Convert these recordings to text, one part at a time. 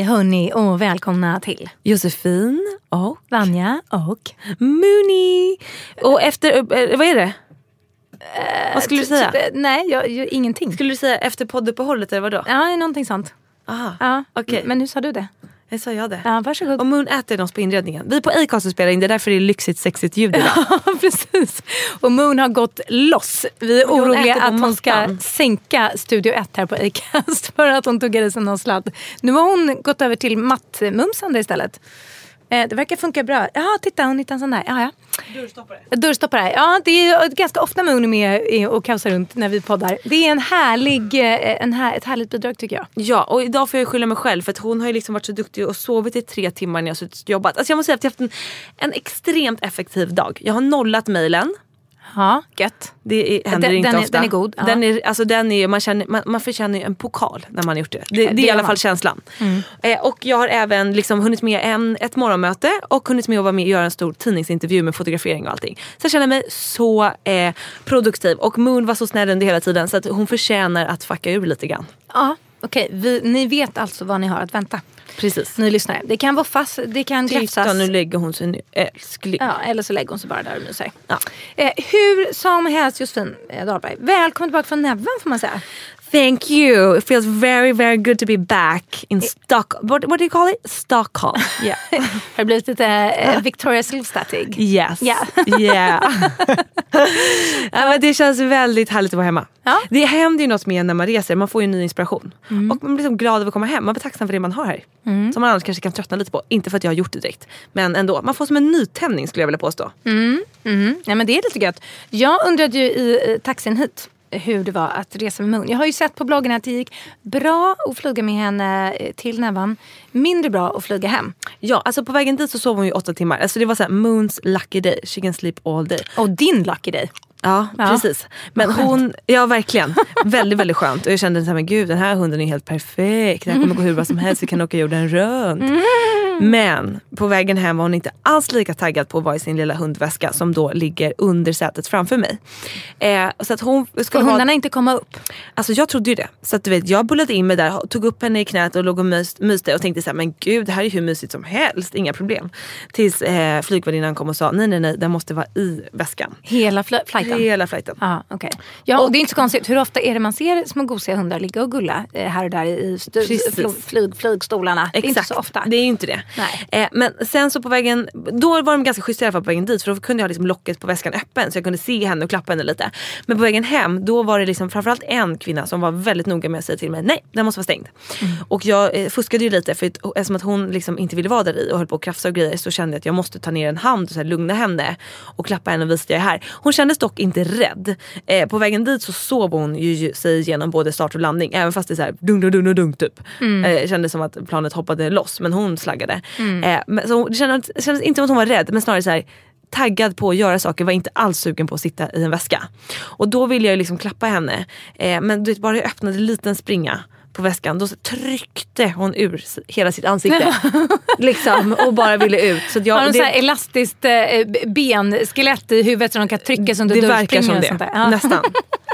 hej hörni och välkomna till Josefin och Vanja och Mooney. Och efter, eh, vad är det? vad skulle du säga? Typ, nej, jag, jag, ingenting. Skulle du säga efter podduppehållet eller vadå? Ja, någonting sånt. Aha, Ja, okej. Men nu sa du det. Jag sa jag det. Ja, varsågod. Och Moon äter oss på inredningen. Vi är på Acast spelar in, det är därför det är lyxigt sexigt ljud idag. Ja, precis. Och Moon har gått loss. Vi är Hon oroliga på att hon ska sänka Studio 1 här på Acast för att hon tog i sig någon sladd. Nu har hon gått över till mattmumsande istället. Eh, det verkar funka bra. Ja, titta hon hittade en sån där. Ja, ja. Dörrstoppare. Dörrstoppare. Ja, det är ju ganska ofta Moon är med och kaosar runt när vi poddar. Det är en härlig, eh, en här, ett härligt bidrag tycker jag. Ja, och idag får jag skylla mig själv för att hon har ju liksom varit så duktig och sovit i tre timmar när jag har suttit och jobbat. Alltså jag måste säga att jag har haft en, en extremt effektiv dag. Jag har nollat mejlen. Ja, gött. Det är, händer Den- inte den är- ofta. den är god, ja. Den är, alltså den är, man, känner, man, man förtjänar ju en pokal när man har gjort det. Det, det, är i alla fall känslan. Mm. Eh, och jag har även liksom hunnit med en, ett morgonmöte och hunnit med att vara med och göra en stor tidningsintervju med fotografering och allting. Så jag känner mig så eh, produktiv. Och Moon var så snäll under hela tiden så att hon förtjänar att fucka ur lite grann. Ja, okej. Vi- Ni vet alltså vad ni har att vänta. Precis. Ni lyssnare. Det kan voffas, det kan Titta gläfsas. nu lägger hon sig nu. Älskling. Ja, eller så lägger hon sig bara där och myser. Ja. Eh, hur som helst Josefin eh, Dahlberg, välkommen tillbaka från Neven får man säga. Thank you. It feels very very good to be back in Stockholm. What, what do you call it? Stockholm. Yeah. Har det blivit lite eh, Victoria Silvstatig? Yes. Ja. Yeah. ja, men det känns väldigt härligt att vara hemma. Ja. Det händer ju något med när man reser. Man får ju ny inspiration. Och man blir liksom glad över att komma hem. Man blir tacksam för det man har här. Som man annars kanske kan tröttna lite på. Inte för att jag har gjort det direkt. Men ändå. Man får som en nytändning skulle jag vilja påstå. Mm, ja, men det är lite gött. Jag undrade ju i taxin hit hur det var att resa med Moon. Jag har ju sett på bloggen att det gick bra att flyga med henne eh, till Nevan. Mindre bra att flyga hem. Ja, alltså på vägen dit så sov hon ju åtta timmar. Alltså det var så här, Moons lucky day. She can sleep all day. Och din lucky day. Ja, Ja. precis. Men hon, ja verkligen. väldigt väldigt skönt. Och jag kände så här, men gud den här hunden är helt perfekt. Det här kommer gå hur bra som helst. Vi kan åka jorden runt. Mm. Men på vägen hem var hon inte alls lika taggad på att vara i sin lilla hundväska som då ligger under sätet framför mig. Eh, så att hon skulle ha, hundarna inte komma upp? Alltså jag trodde ju det. Så att du vet, jag bullade in mig där, tog upp henne i knät och låg och mys, myste och tänkte så här, men gud det här är hur mysigt som helst, inga problem. Tills eh, flygvärdinnan kom och sa, nej nej nej den måste vara i väskan. Hela fl- flighten? Hela flighten. Ja, okej. Ja, och det är inte så konstigt. Hur ofta är det man ser små gosiga hundar ligga och gulla eh, här och där i flyg, flygstolarna? Det är inte så ofta. Det är ju inte det. Eh, men sen så på vägen, då var de ganska schyssta i alla fall på vägen dit för då kunde jag ha liksom locket på väskan öppen så jag kunde se henne och klappa henne lite. Men på vägen hem då var det liksom framförallt en kvinna som var väldigt noga med att säga till mig nej den måste vara stängd. Mm. Och jag eh, fuskade ju lite för att, eftersom att hon liksom inte ville vara där i och höll på att krafsa och grejer så kände jag att jag måste ta ner en hand och så här lugna henne och klappa henne och visa att jag är här. Hon kändes dock inte rädd. Eh, på vägen dit så sov hon ju sig igenom både start och landning även fast det är så här dung dung dung dung typ. Mm. Eh, kändes som att planet hoppade loss men hon slaggade. Henne. Eh, men, så hon- det, kändes, det kändes inte som att hon var rädd men snarare så här taggad på att göra saker, var inte alls sugen på att sitta i en väska. Och då ville jag liksom klappa henne. Eh, men du vet, bara jag öppnade en liten springa på väskan då tryckte hon ur hela sitt ansikte. liksom, och bara ville ut. Så jag, Har de det- så här elastiskt eh, ben, skelett i huvudet som de kan trycka som du det verkar som det. Ja. Nästan.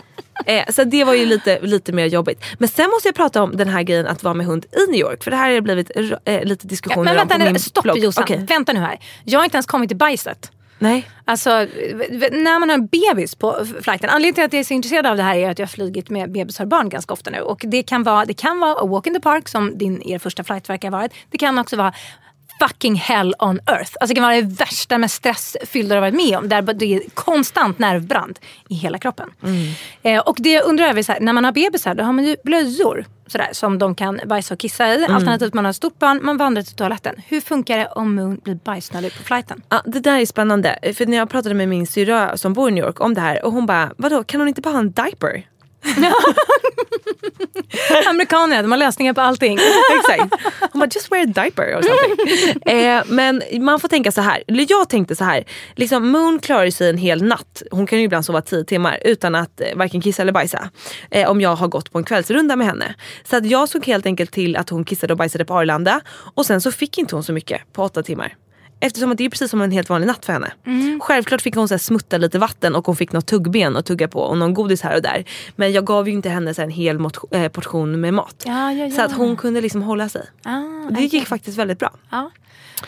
Eh, så det var ju lite, lite mer jobbigt. Men sen måste jag prata om den här grejen att vara med hund i New York. För det här har det blivit eh, lite diskussioner Men vänta om på min stopp blogg. Jossan. Okej. Vänta nu här. Jag har inte ens kommit till bajset. Nej. Alltså, när man har en bebis på flighten. Anledningen till att jag är så intresserad av det här är att jag har flugit med bebisar och barn ganska ofta nu. Och det kan vara, det kan vara a walk in the park som din, er första flight verkar ha varit. Det kan också vara fucking hell on earth. Alltså det kan vara det värsta mest stressfyllda du har varit med om. Där det är konstant nervbrand i hela kroppen. Eh, och det jag undrar över så här, när man har bebisar då har man ju blöjor sådär, som de kan bajsa och kissa i. Alternativt man har ett stort barn, man vandrar till toaletten. Hur funkar det om Moon blir bajsnödig på flighten? Ja, det där är spännande. För när jag pratade med min syrra som bor i New York om det här och hon bara, vadå kan hon inte bara ha en diaper? Amerikaner, de har lösningar på allting. Exakt. Hon bara just wear a diaper or something. eh, men man får tänka så här, jag tänkte så här. Liksom Moon klarar sig en hel natt. Hon kan ju ibland sova 10 timmar utan att eh, varken kissa eller bajsa. Eh, om jag har gått på en kvällsrunda med henne. Så att jag såg helt enkelt till att hon kissade och bajsade på Arlanda. Och sen så fick inte hon så mycket på 8 timmar. Eftersom att det är precis som en helt vanlig natt för henne. Självklart fick hon så smutta lite vatten och hon fick något tuggben att tugga på och någon godis här och där. Men jag gav ju inte henne så en hel eh, portion med mat. Ja, ja, ja. Så att hon kunde liksom hålla sig. Ah, Det gick faktiskt väldigt bra. Ja.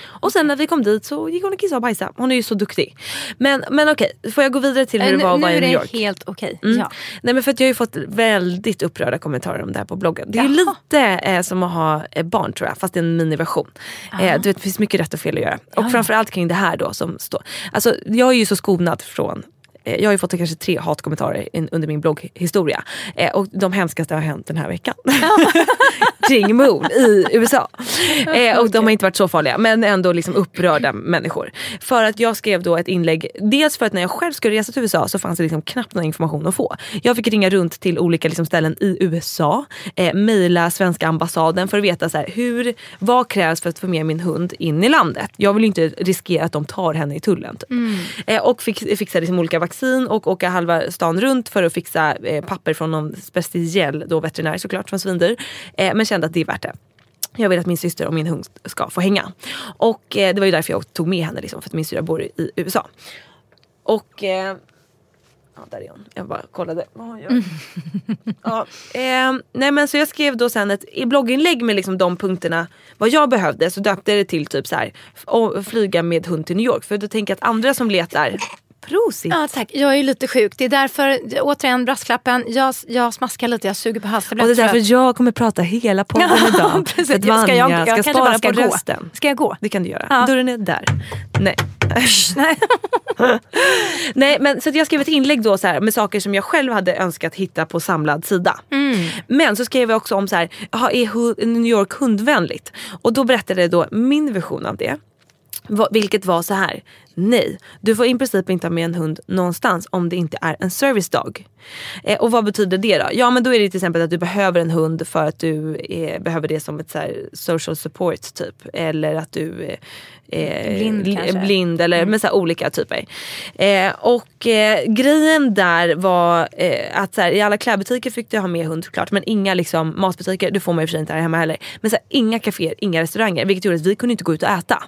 Och sen när vi kom dit så gick hon och kissade och bajsade. Hon är ju så duktig. Men, men okej, får jag gå vidare till hur det var att nu vara är i New det York? helt okej. Mm. Ja. Nej men för att jag har ju fått väldigt upprörda kommentarer om det här på bloggen. Det är ju lite eh, som att ha eh, barn tror jag, fast det är en miniversion. Eh, du vet det finns mycket rätt och fel att göra. Och framförallt kring det här då som står. Alltså jag är ju så skonad från jag har ju fått kanske tre hatkommentarer in, under min blogghistoria. Eh, och de hemskaste har hänt den här veckan. Kring Moon i USA. Eh, och de har inte varit så farliga men ändå liksom upprörda människor. För att jag skrev då ett inlägg, dels för att när jag själv skulle resa till USA så fanns det liksom knappt någon information att få. Jag fick ringa runt till olika liksom ställen i USA, eh, mejla svenska ambassaden för att veta så här, hur, vad krävs för att få med min hund in i landet. Jag vill ju inte riskera att de tar henne i tullen. Typ. Eh, och fick, fixa liksom olika vaccin och åka halva stan runt för att fixa eh, papper från någon speciell då veterinär såklart från svindyr. Eh, men kände att det är värt det. Jag vill att min syster och min hund ska få hänga. Och eh, det var ju därför jag tog med henne liksom, för att min syster bor i USA. Och eh, Ja, där är hon. Jag bara kollade. hon gör. ja, eh, nej men så jag skrev då sen ett i blogginlägg med liksom de punkterna vad jag behövde. Så döpte jag det till typ så här, flyga med hund till New York. För då tänker jag att andra som letar, prosit. Ja tack, jag är lite sjuk. Det är därför, återigen brasklappen, jag, jag smaskar lite, jag suger på och halstabletter. det är därför för jag kommer prata hela podden idag. precis. Att Ska Vanja jag- jag ska spara ska på gå. rösten. Ska jag gå? Det kan du göra. Ja. Dörren är där. Nej. Nej. Men så jag skrev ett inlägg då så här, med saker som jag själv hade önskat hitta på samlad sida. Men så skrev jag också om så här, är New York hundvänligt? Och då berättade jag då min version av det. Vilket var så här. Nej, du får i princip inte ha med en hund någonstans om det inte är en service dog. Eh, och vad betyder det då? Ja men då är det till exempel att du behöver en hund för att du eh, behöver det som ett så här, social support typ. Eller att du eh, eh, Blind li- kanske. blind eller med så här olika typer. Eh, och eh, grejen där var att så här, i alla klädbutiker fick du ha med hund såklart men inga liksom, matbutiker, det får man i och för sig inte här hemma heller. Men så här, inga kaféer, inga restauranger vilket gjorde att vi kunde inte gå ut och äta.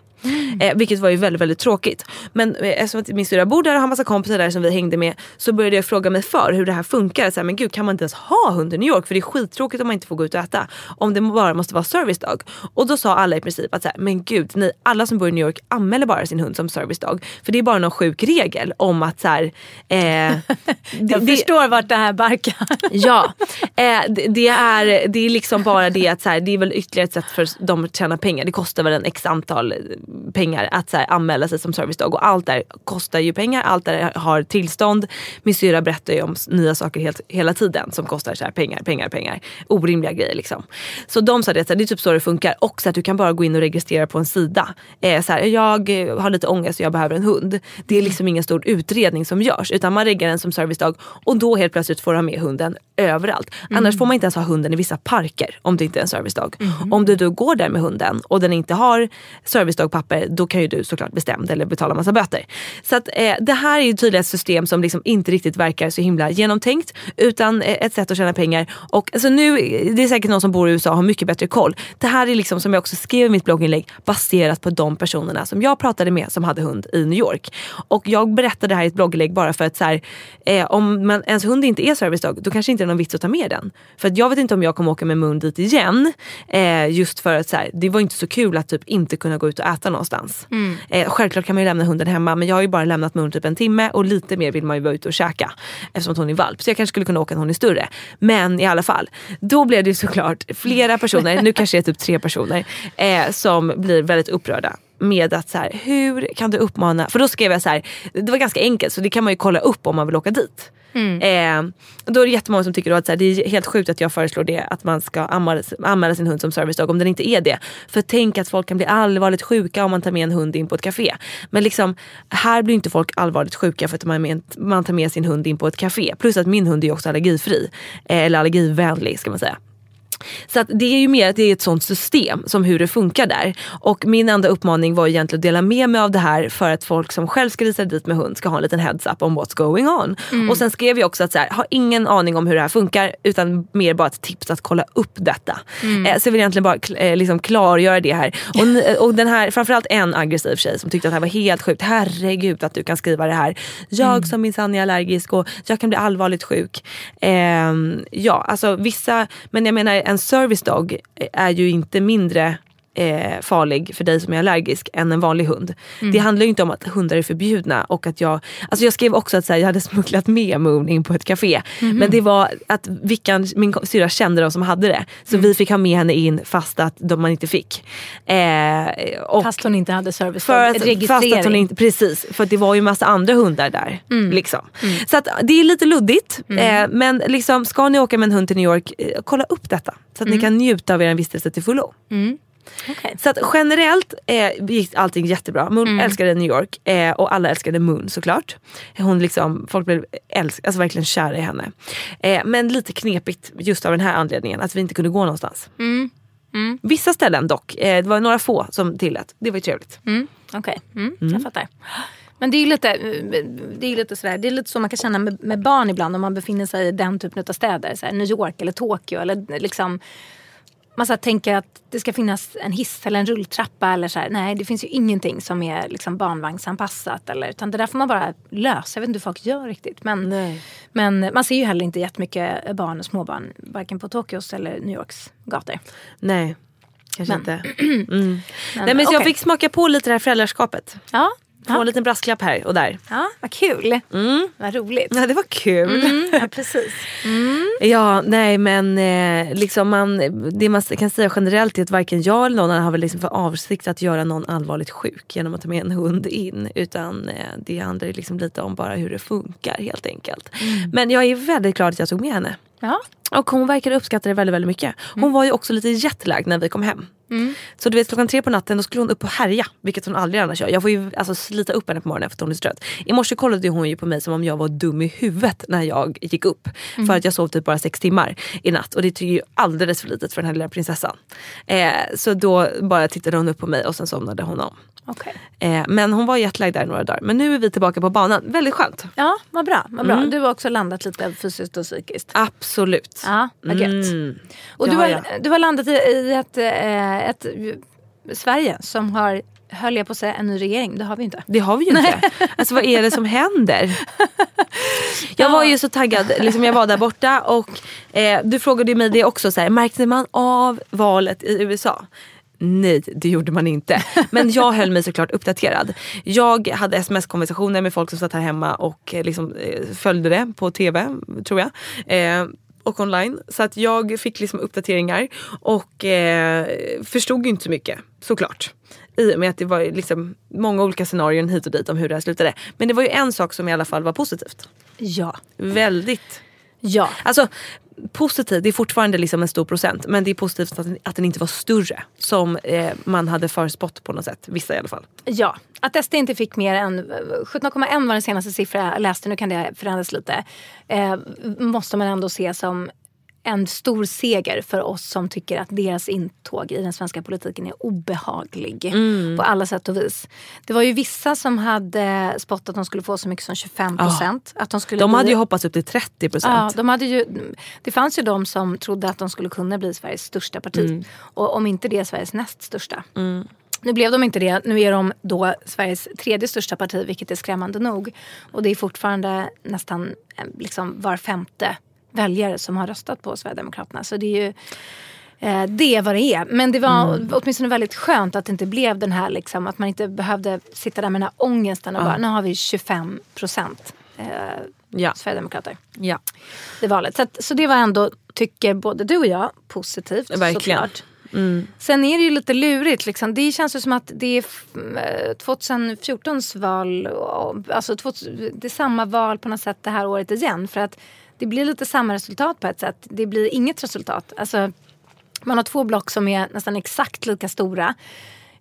Eh, vilket var ju väldigt väldigt tråkigt. Men eh, eftersom att min syrra bor där och har massa kompisar där som vi hängde med så började jag fråga mig för hur det här funkar. Så här, men gud kan man inte ens ha hund i New York? För det är skittråkigt om man inte får gå ut och äta. Om det bara måste vara service dog. Och då sa alla i princip att så här, men gud, ni, alla som bor i New York anmäler bara sin hund som service dog. För det är bara någon sjuk regel om att så här, eh, det, Jag det- förstår vart det här barkar. Ja, eh, det, det, är, det är liksom bara det att så här, det är väl ytterligare ett sätt för dem att tjäna pengar. Det kostar väl en x antal pengar att så här, anmäla sig som servicedog och allt där kostar ju pengar, allt där har tillstånd. Min syra berättar ju om nya saker helt, hela tiden som kostar så här, pengar, pengar, pengar. Orimliga grejer liksom. Så de sa det, så här, det är typ så det funkar. Och så att du kan bara gå in och registrera på en sida. Eh, så här, jag eh, har lite ångest och jag behöver en hund. Det är liksom ingen stor utredning som görs utan man reggar den som servicedog och då helt plötsligt får du ha med hunden överallt. Annars får man inte ens ha hunden i vissa parker om det inte är en servicedog. Om du då går där med hunden och den inte har papper, då kan ju du såklart bestämma dig eller betala massa böter. Så att, eh, det här är ju tydligen ett system som liksom inte riktigt verkar så himla genomtänkt utan eh, ett sätt att tjäna pengar. Och alltså nu, det är säkert någon som bor i USA och har mycket bättre koll. Det här är liksom som jag också skrev i mitt blogginlägg baserat på de personerna som jag pratade med som hade hund i New York. Och jag berättade det här i ett blogginlägg bara för att så här, eh, om man, ens hund inte är servicedog då kanske inte det är någon vits att ta med den. För att jag vet inte om jag kommer åka med Moon dit igen. Eh, just för att så här, det var inte så kul att typ inte kunna gå ut och äta någonstans. Eh, självklart kan man ju lämna hunden hemma men jag har ju bara lämnat Moon typ en timme och lite mer vill man ju vara ute och käka. Eftersom hon är valp. Så jag kanske skulle kunna åka när hon är större. Men i alla fall, då blev det såklart flera personer, nu kanske det är typ tre personer, eh, som blir väldigt upprörda med att så här, hur kan du uppmana, för då skrev jag så här, det var ganska enkelt så det kan man ju kolla upp om man vill åka dit. Eh, och då är det jättemånga som tycker att så här, det är helt sjukt att jag föreslår det att man ska anmäla, anmäla sin hund som servicedog om den inte är det. För tänk att folk kan bli allvarligt sjuka om man tar med en hund in på ett café. Men liksom, här blir inte folk allvarligt sjuka för att man, med, man tar med sin hund in på ett café. Plus att min hund är också allergifri. Eh, eller allergivänlig ska man säga. Så att det är ju mer att det är ett sånt system som hur det funkar där. Och min enda uppmaning var egentligen att dela med mig av det här för att folk som själv ska resa dit med hund ska ha en liten heads up om what's going on. Och sen skrev jag också att så här, har ingen aning om hur det här funkar utan mer bara ett tips att kolla upp detta. Eh, så jag vill egentligen bara eh, liksom klargöra det här. Och, och den här, framförallt en aggressiv tjej som tyckte att det här var helt sjukt. Herregud att du kan skriva det här. Jag som minsann är allergisk och jag kan bli allvarligt sjuk. Ehm, ja, alltså vissa, men jag menar en service dog är ju inte mindre eh, farlig för dig som är allergisk än en vanlig hund. Det handlar ju inte om att hundar är förbjudna och att jag, alltså jag skrev också att här, jag hade smugglat med Moon in på ett café. Men det var att Vickan, min syrra kände de som hade det. Så vi fick ha med henne in fast att de man inte fick. Eh, och Fast hon inte hade service för att, registrering. fast att inte, precis, för det var ju massa andra hundar där. Mm. Liksom. Så att det är lite luddigt. Eh, men liksom, ska ni åka med en hund till New York, eh, kolla upp detta. Så att Mm. ni kan njuta av er vistelse till fullo. Okej. Så att generellt eh, gick allting jättebra. Moon Mm. älskade New York eh, och alla älskade Moon såklart. Hon liksom, folk blev älsk, alltså verkligen kära i henne. Eh, men lite knepigt just av den här anledningen, att vi inte kunde gå någonstans. Mm. Vissa ställen dock, eh, det var några få som tillät. Det var ju trevligt. Mm, Okej, mm, jag fattar. Men det är ju lite, det är lite, sådär, det är lite så man kan känna med, med barn ibland om man befinner sig i den typen av städer. Såhär, New York eller Tokyo. Eller liksom, man så tänker att det ska finnas en hiss eller en rulltrappa. Eller så här. Nej, det finns ju ingenting som är liksom barnvagnsanpassat. Eller, utan det där får man bara lösa. Jag vet inte hur folk gör riktigt. Men, Nej. men man ser ju heller inte jättemycket barn och småbarn. Varken på Tokyos eller New Yorks gator. Nej, kanske Men- inte. Mm. Men, Nej, men så jag okej. fick smaka på lite det här föräldraskapet. Ja, Få en ja. liten brasklapp här och där. ja vad kul. Vad roligt. Ja, det var kul. Mm, ja, precis. Ja, nej men eh, liksom man, det man kan säga generellt är att varken jag eller någon annan har väl liksom för avsikt att göra någon allvarligt sjuk genom att ta med en hund in. Utan eh, det handlar liksom lite om bara hur det funkar helt enkelt. Men jag är väldigt glad att jag tog med henne. Ja. Och hon verkar uppskatta det väldigt, väldigt mycket. Hon var ju också lite jetlagd när vi kom hem. Så du vet klockan tre på natten då skulle hon upp och härja. Vilket hon aldrig annars gör. Jag får ju alltså, slita upp henne på morgonen för att hon är så trött. I morse kollade hon ju på mig som om jag var dum i huvudet när jag gick upp. För att jag sov typ bara sex timmar i natt. Och det tycker ju alldeles för litet för den här lilla prinsessan. Eh, så då bara tittade hon upp på mig och sen somnade hon om. Okej. Eh, men hon var jetlagd där några dagar. Men nu är vi tillbaka på banan. Väldigt skönt. Ja, vad bra. Vad bra. Du har också landat lite fysiskt och psykiskt. Absolut. Ja, vad gött. Mm. Och du har du har landat i, i ett, eh, ett Sverige som har, höll jag på att säga, en ny regering. Det har vi inte. Det har vi ju inte. Alltså vad är det som händer? Jag var ju så taggad, liksom jag var där borta och eh, du frågade mig det också, så här, märkte man av valet i USA? Nej, det gjorde man inte. Men jag höll mig såklart uppdaterad. Jag hade sms-konversationer med folk som satt här hemma och eh, liksom, eh, följde det på tv, tror jag. Eh, och online. Så att jag fick liksom uppdateringar och eh, förstod inte så mycket såklart. I och med att det var liksom många olika scenarion hit och dit om hur det här slutade. Men det var ju en sak som i alla fall var positivt. Ja. Väldigt. Ja. Alltså positivt, det är fortfarande liksom en stor procent. Men det är positivt att den, att den inte var större. Som eh, man hade förspått på något sätt. Vissa i alla fall. Ja, att SD inte fick mer än eh, 17,1 var den senaste siffran jag läste, nu kan det förändras lite. Eh, måste man ändå se som en stor seger för oss som tycker att deras intåg i den svenska politiken är obehaglig Mm. på alla sätt och vis. Det var ju vissa som hade spått att de skulle få så mycket som 25 procent. Att de skulle De bli- hade ju hoppats upp till 30 procent. Ja, de hade ju, det fanns ju de som trodde att de skulle kunna bli Sveriges största parti. Mm. Och om inte det Sveriges näst största. Nu blev de inte det. Nu är de då Sveriges tredje största parti, vilket är skrämmande nog. Och det är fortfarande nästan eh, liksom var femte väljare som har röstat på Sverigedemokraterna. Så det är ju eh, det är vad det är. Men det var Mm. åtminstone väldigt skönt att det inte blev den här liksom, att man inte behövde sitta där med den här ångesten och bara, nu har vi 25 procent eh, Ja. Sverigedemokrater Ja. det valet. Så, att, så det var ändå, tycker både du och jag, positivt. Verkligen. Såklart. Sen är det ju lite lurigt. Liksom. Det känns ju som att det är f- eh, 2014s val, alltså 2000 det är samma val på något sätt det här året igen. För att det blir lite samma resultat på ett sätt. Det blir inget resultat. Alltså, man har två block som är nästan exakt lika stora.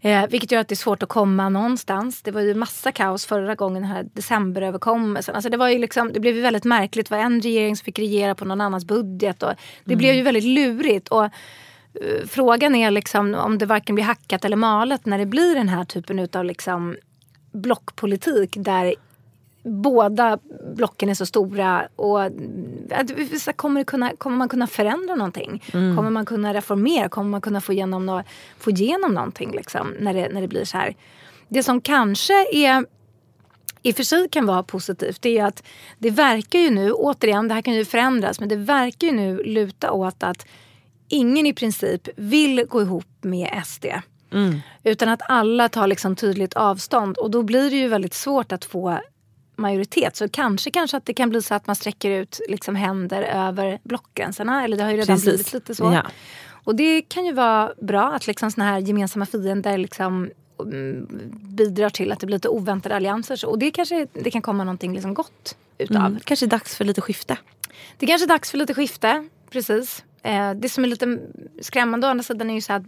Eh, vilket gör att det är svårt att komma någonstans. Det var ju massa kaos förra gången, den här decemberöverkommelsen. Alltså det, var ju liksom, det blev ju väldigt märkligt. Det var en regering som fick regera på någon annans budget. Och det blev ju väldigt lurigt. Och, eh, frågan är liksom om det varken blir hackat eller malet när det blir den här typen av liksom blockpolitik där båda blocken är så stora. Och att, så kommer, kunna, kommer man kunna förändra någonting? Kommer man kunna reformera? Kommer man kunna få igenom, nå, få igenom någonting liksom, när, det, när det blir så här? Det som kanske är i och för sig kan vara positivt det är att det verkar ju nu, återigen det här kan ju förändras, men det verkar ju nu luta åt att ingen i princip vill gå ihop med SD. Utan att alla tar liksom tydligt avstånd och då blir det ju väldigt svårt att få majoritet. Så kanske, kanske att det kan bli så att man sträcker ut liksom händer över blockgränserna. Eller det har ju redan Precis. blivit lite så. Ja. Och det kan ju vara bra att liksom såna här gemensamma fiender liksom mm, bidrar till att det blir lite oväntade allianser. Och det kanske det kan komma någonting liksom gott utav. Mm. Kanske är dags för lite skifte. Det kanske är dags för lite skifte. Precis. Eh, det som är lite skrämmande å andra sidan är ju så att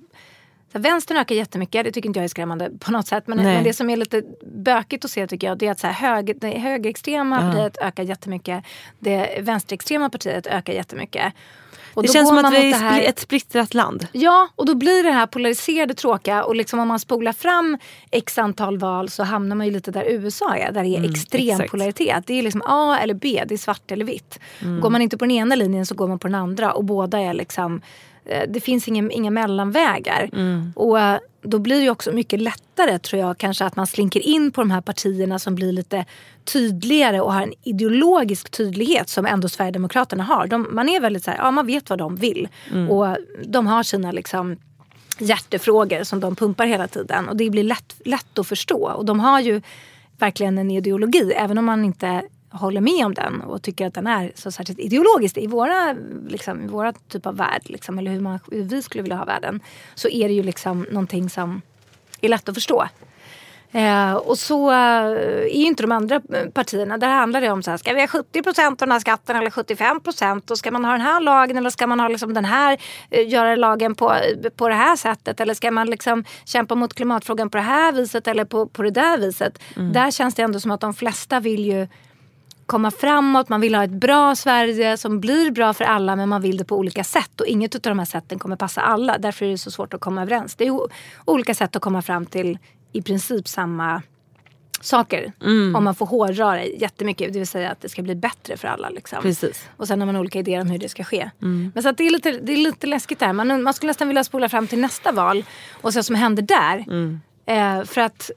så vänstern ökar jättemycket. Det tycker inte jag är skrämmande på något sätt. Men, men det som är lite bökigt att se tycker jag det är att så här, höger, det högerextrema partiet ökar jättemycket. Det vänsterextrema partiet ökar jättemycket. Och Det känns som att vi är här- ett splittrat land. Ja, och då blir det här polariserade tråkiga och liksom om man spolar fram x antal val så hamnar man ju lite där USA är, där det är extrem Mm, exakt. polaritet. Det är liksom A eller B, det är svart eller vitt. Mm. Går man inte på den ena linjen så går man på den andra och båda är liksom det finns inga, inga mellanvägar. Mm. Och eh, då blir det också mycket lättare tror jag kanske att man slinker in på de här partierna som blir lite tydligare och har en ideologisk tydlighet som ändå Sverigedemokraterna har. De, man är väldigt så här, ja man vet vad de vill. Och de har sina liksom hjärtefrågor som de pumpar hela tiden. Och det blir lätt, lätt att förstå. Och de har ju verkligen en ideologi, även om man inte håller med om den och tycker att den är så särskilt ideologisk i våra, liksom, i våra typ av värld, liksom, eller hur, man, hur vi skulle vilja ha världen, så är det ju liksom någonting som är lätt att förstå. Eh, och så eh, är ju inte de andra eh, partierna, där handlar det om så här, ska vi ha 70 procent av den här skatten eller 75 procent? Och ska man ha den här lagen eller ska man ha liksom den här, eh, göra lagen på, på det här sättet? Eller ska man liksom kämpa mot klimatfrågan på det här viset eller på, på det där viset? Där känns det ändå som att de flesta vill ju komma framåt, man vill ha ett bra Sverige som blir bra för alla men man vill det på olika sätt och inget av de här sätten kommer passa alla. Därför är det så svårt att komma överens. Det är olika sätt att komma fram till i princip samma saker. Om man får hårdra det jättemycket, det vill säga att det ska bli bättre för alla. Liksom. Precis. Och sen har man olika idéer om hur det ska ske. Men så det, är lite, det är lite läskigt där. Man, man skulle nästan vilja spola fram till nästa val och se vad som händer där. Eh, för att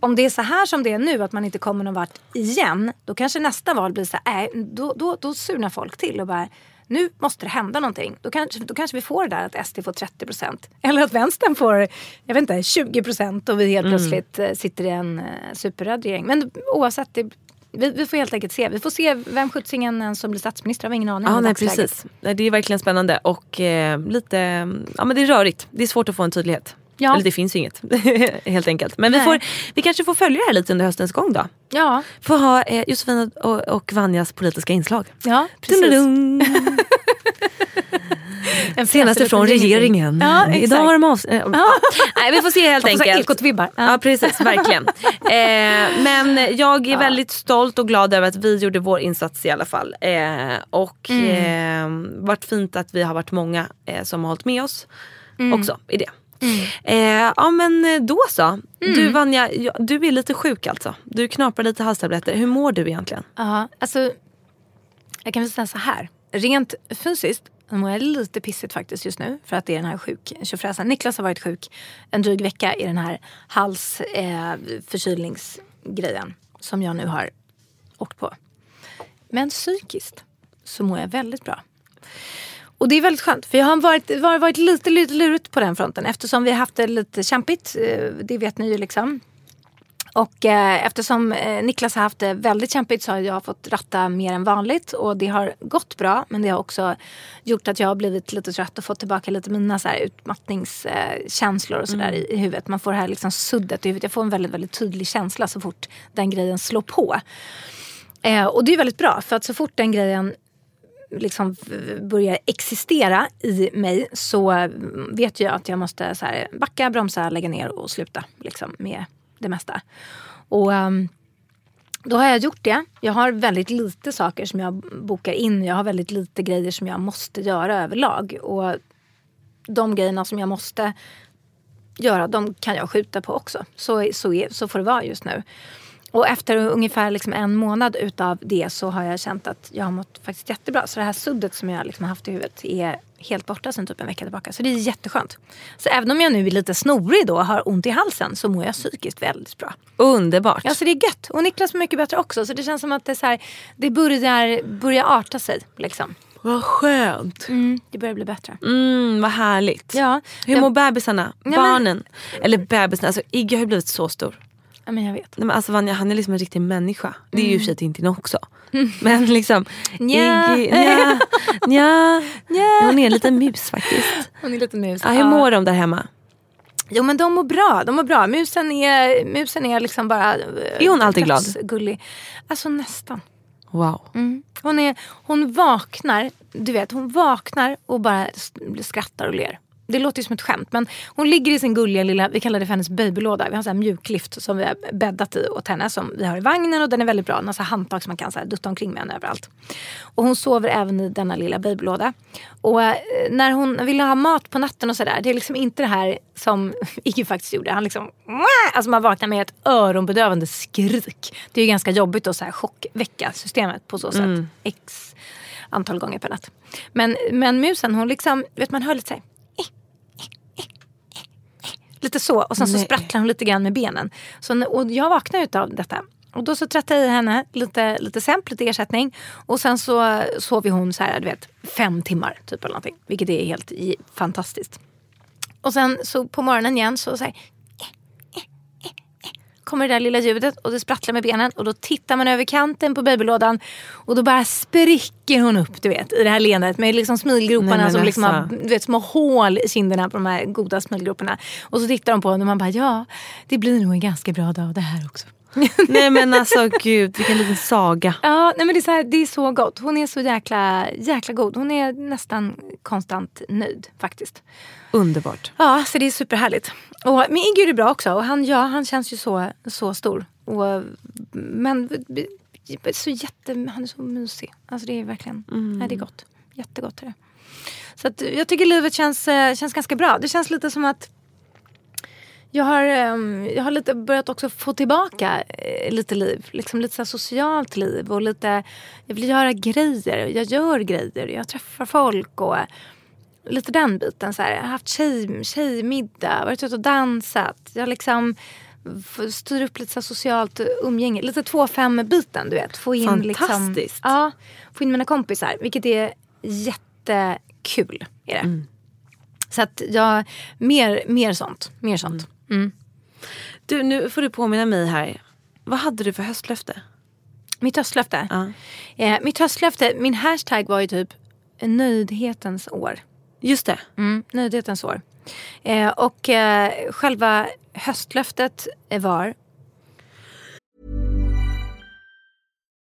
om det är så här som det är nu, att man inte kommer någon vart igen, då kanske nästa val blir så här, äh, då, då, då surnar folk till och bara nu måste det hända någonting. Då kanske, då kanske vi får det där att SD får 30 procent. Eller att vänstern får jag vet inte, 20 procent och vi helt plötsligt eh, sitter i en eh, superröd regering. Men oavsett, det, vi, vi får helt enkelt se. Vi får se vem sjuttsingen som blir statsminister. har vi ingen aning Ja, om nej, precis. Nej, Det är verkligen spännande och eh, lite, ja men det är rörigt. Det är svårt att få en tydlighet. Ja. Eller det finns ju inget helt enkelt. Men vi, får, vi kanske får följa det här lite under höstens gång då. Ja, Får ha eh, Josefin och, och Vanjas politiska inslag. ja precis. En Senaste från regeringen. Ja. Idag har de av... eh, ja. Nej vi får se helt enkelt. Ekot-vibbar. Ja precis, verkligen. eh, men jag är väldigt stolt och glad över att vi gjorde vår insats i alla fall. Eh, och eh, varit fint att vi har varit många eh, som har hållit med oss också i det. Eh, ja men då så. Du Vanja, ja, du är lite sjuk alltså. Du knaprar lite halstabletter. Hur mår du egentligen? Ja, alltså. Jag kan väl säga så här. Rent fysiskt mår jag lite pissigt faktiskt just nu. För att det är den här sjuk tjofräsen. Niklas har varit sjuk en dryg vecka i den här hals eh. Som jag nu har åkt på. Men psykiskt så mår jag väldigt bra. Och det är väldigt skönt för jag har varit, var, varit lite, lite lurigt på den fronten eftersom vi har haft det lite kämpigt. eh, Det vet ni ju liksom. Och eh, eftersom eh, Niklas har haft det väldigt kämpigt så har jag fått ratta mer än vanligt. Och det har gått bra men det har också gjort att jag har blivit lite trött och fått tillbaka lite mina så här, utmattningskänslor och sådär i, i huvudet. Man får det här liksom suddet i huvudet. Jag får en väldigt, väldigt tydlig känsla så fort den grejen slår på. Eh, och det är väldigt bra för att så fort den grejen liksom börjar existera i mig så vet jag att jag måste så här, backa, bromsa, lägga ner och sluta liksom, med det mesta. Och ehm, då har jag gjort det. Jag har väldigt lite saker som jag bokar in. Jag har väldigt lite grejer som jag måste göra överlag. Och de grejerna som jag måste göra, de kan jag skjuta på också. Så, så, är, så får det vara just nu. Och efter ungefär liksom en månad utav det så har jag känt att jag har mått faktiskt jättebra. Så det här suddet som jag liksom har haft i huvudet är helt borta sen typ en vecka tillbaka. Så det är jätteskönt. Så även om jag nu är lite snorig då och har ont i halsen så mår jag psykiskt väldigt bra. Underbart. Ja, så det är gött. Och Niklas mår mycket bättre också. Så det känns som att det, så här, det börjar, börjar arta sig. Liksom. Vad skönt. Mm, det börjar bli bättre. Mm, vad härligt. Ja, Hur jag- mår bebisarna? men- Barnen? Eller bebisarna, alltså Iggy har ju blivit så stor. Ja, men jag vet. Nej, men alltså Vanja han är liksom en riktig människa. Det är ju i och för sig Tintin också. Men liksom Nja. Iggy, nja, nja. Ja. Hon är en liten mus faktiskt. Hon är lite mus. Ja, hur mår de där hemma? Jo men de mår bra. De mår bra. Musen är, musen är liksom bara... Är hon alltid glad? Gullig. Alltså nästan. Wow. Mm. Hon, är, hon vaknar, du vet, hon vaknar och bara skrattar och ler. Det låter ju som ett skämt men hon ligger i sin gulliga lilla, vi kallar det för hennes babylåda. Vi har en mjuklift som vi har bäddat i åt henne som vi har i vagnen och den är väldigt bra. Så här handtag som man kan så här dutta omkring med henne överallt. Och hon sover även i denna lilla babylåda. Och eh, när hon vill ha mat på natten och sådär, det är liksom inte det här som Iggy faktiskt gjorde. Han liksom, alltså man vaknar med ett öronbedövande skrik. Det är ju ganska jobbigt att så här chockväcka systemet på så sätt. X antal gånger per natt. Men, men musen hon liksom, vet man hör lite så här, Lite så och sen så Nej. sprattlar hon lite grann med benen. Så, och jag vaknar utav detta. Och då så trattade jag i henne lite, lite sämp, lite ersättning. Och sen så sover hon så här, du vet, fem timmar typ eller någonting. Vilket är helt fantastiskt. Och sen så på morgonen igen så, så här, kommer det där lilla ljudet och det sprattlar med benen och då tittar man över kanten på babylådan och då bara spricker hon upp du vet i det här leendet med liksom smilgroparna Nej, som liksom har alltså. du vet, små hål i kinderna på de här goda smilgroparna. Och så tittar de på henne och man bara ja, det blir nog en ganska bra dag det här också. Nej men alltså gud vilken liten saga. Ja, nej men det, är så här, det är så gott. Hon är så jäkla, jäkla god. Hon är nästan konstant nöjd faktiskt. Underbart. Ja, så det är superhärligt. Och med Iggy är bra också. Och han, ja, han känns ju så, så stor. Och, men så jätte, han är så mysig. Alltså det är verkligen nej, det är gott. Jättegott är det. Så att, jag tycker livet känns, eh, känns ganska bra. Det känns lite som att jag har, ehm, jag har lite börjat också få tillbaka eh, lite liv. Liksom lite så socialt liv. Och lite, jag vill göra grejer. Jag gör grejer. Jag träffar folk. och lite den biten. Så här. Jag har haft tjej, tjejmiddag, varit ute och dansat. Jag liksom styr upp lite så socialt umgänge. Lite 2-5 biten du vet. Få in liksom, Fantastiskt. ja, få in mina kompisar. Vilket är jättekul. Är det. Så att jag, mer, mer sånt. Mer sånt. Mm. Du nu får du påminna mig här. Vad hade du för höstlöfte? Mitt höstlöfte? Ja. Eh, mitt höstlöfte, min hashtag var ju typ nöjdhetens år. Just det. Mm, nöjdhetens år. Eh, och eh, själva höstlöftet var